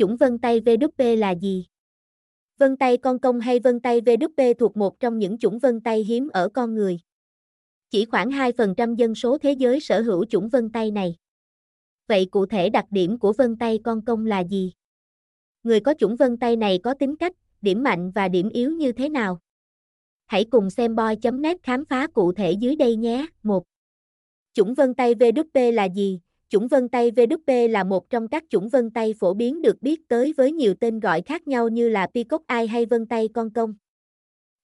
Chủng vân tay VWP là gì? Vân tay con công hay vân tay VWP thuộc một trong những chủng vân tay hiếm ở con người. Chỉ khoảng 2% dân số thế giới sở hữu chủng vân tay này. Vậy cụ thể đặc điểm của vân tay con công là gì? Người có chủng vân tay này có tính cách, điểm mạnh và điểm yếu như thế nào? Hãy cùng xem boy.net khám phá cụ thể dưới đây nhé. 1. Chủng vân tay VWP là gì? Chủng vân tay VWP là một trong các chủng vân tay phổ biến được biết tới với nhiều tên gọi khác nhau như là Peacock Eye hay vân tay con công.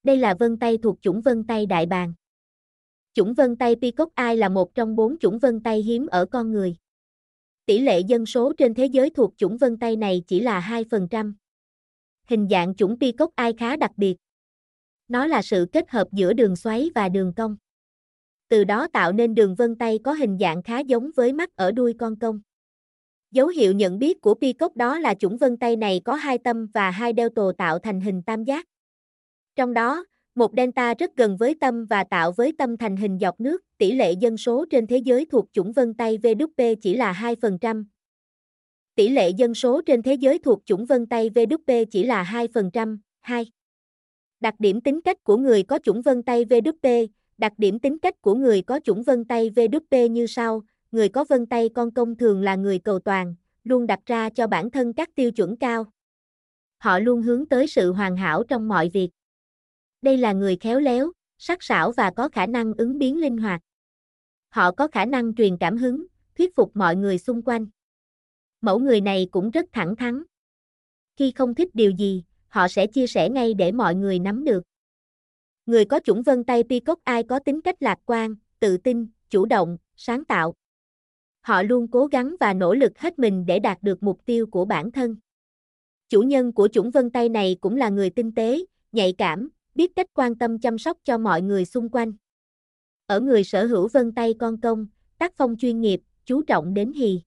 Đây là vân tay thuộc chủng vân tay đại bàng. Chủng vân tay Peacock Eye là một trong bốn chủng vân tay hiếm ở con người. Tỷ lệ dân số trên thế giới thuộc chủng vân tay này chỉ là 2%. Hình dạng chủng Peacock Eye khá đặc biệt. Nó là sự kết hợp giữa đường xoáy và đường cong từ đó tạo nên đường vân tay có hình dạng khá giống với mắt ở đuôi con công. Dấu hiệu nhận biết của peacock đó là chủng vân tay này có hai tâm và hai đeo tồ tạo thành hình tam giác. Trong đó, một delta rất gần với tâm và tạo với tâm thành hình dọc nước, tỷ lệ dân số trên thế giới thuộc chủng vân tay VWP chỉ là 2%. Tỷ lệ dân số trên thế giới thuộc chủng vân tay VWP chỉ là 2%, 2. Đặc điểm tính cách của người có chủng vân tay VWP, Đặc điểm tính cách của người có chủng vân tay VWP như sau, người có vân tay con công thường là người cầu toàn, luôn đặt ra cho bản thân các tiêu chuẩn cao. Họ luôn hướng tới sự hoàn hảo trong mọi việc. Đây là người khéo léo, sắc sảo và có khả năng ứng biến linh hoạt. Họ có khả năng truyền cảm hứng, thuyết phục mọi người xung quanh. Mẫu người này cũng rất thẳng thắn. Khi không thích điều gì, họ sẽ chia sẻ ngay để mọi người nắm được. Người có chủng vân tay Peacock ai có tính cách lạc quan, tự tin, chủ động, sáng tạo. Họ luôn cố gắng và nỗ lực hết mình để đạt được mục tiêu của bản thân. Chủ nhân của chủng vân tay này cũng là người tinh tế, nhạy cảm, biết cách quan tâm chăm sóc cho mọi người xung quanh. Ở người sở hữu vân tay con công, tác phong chuyên nghiệp, chú trọng đến hì.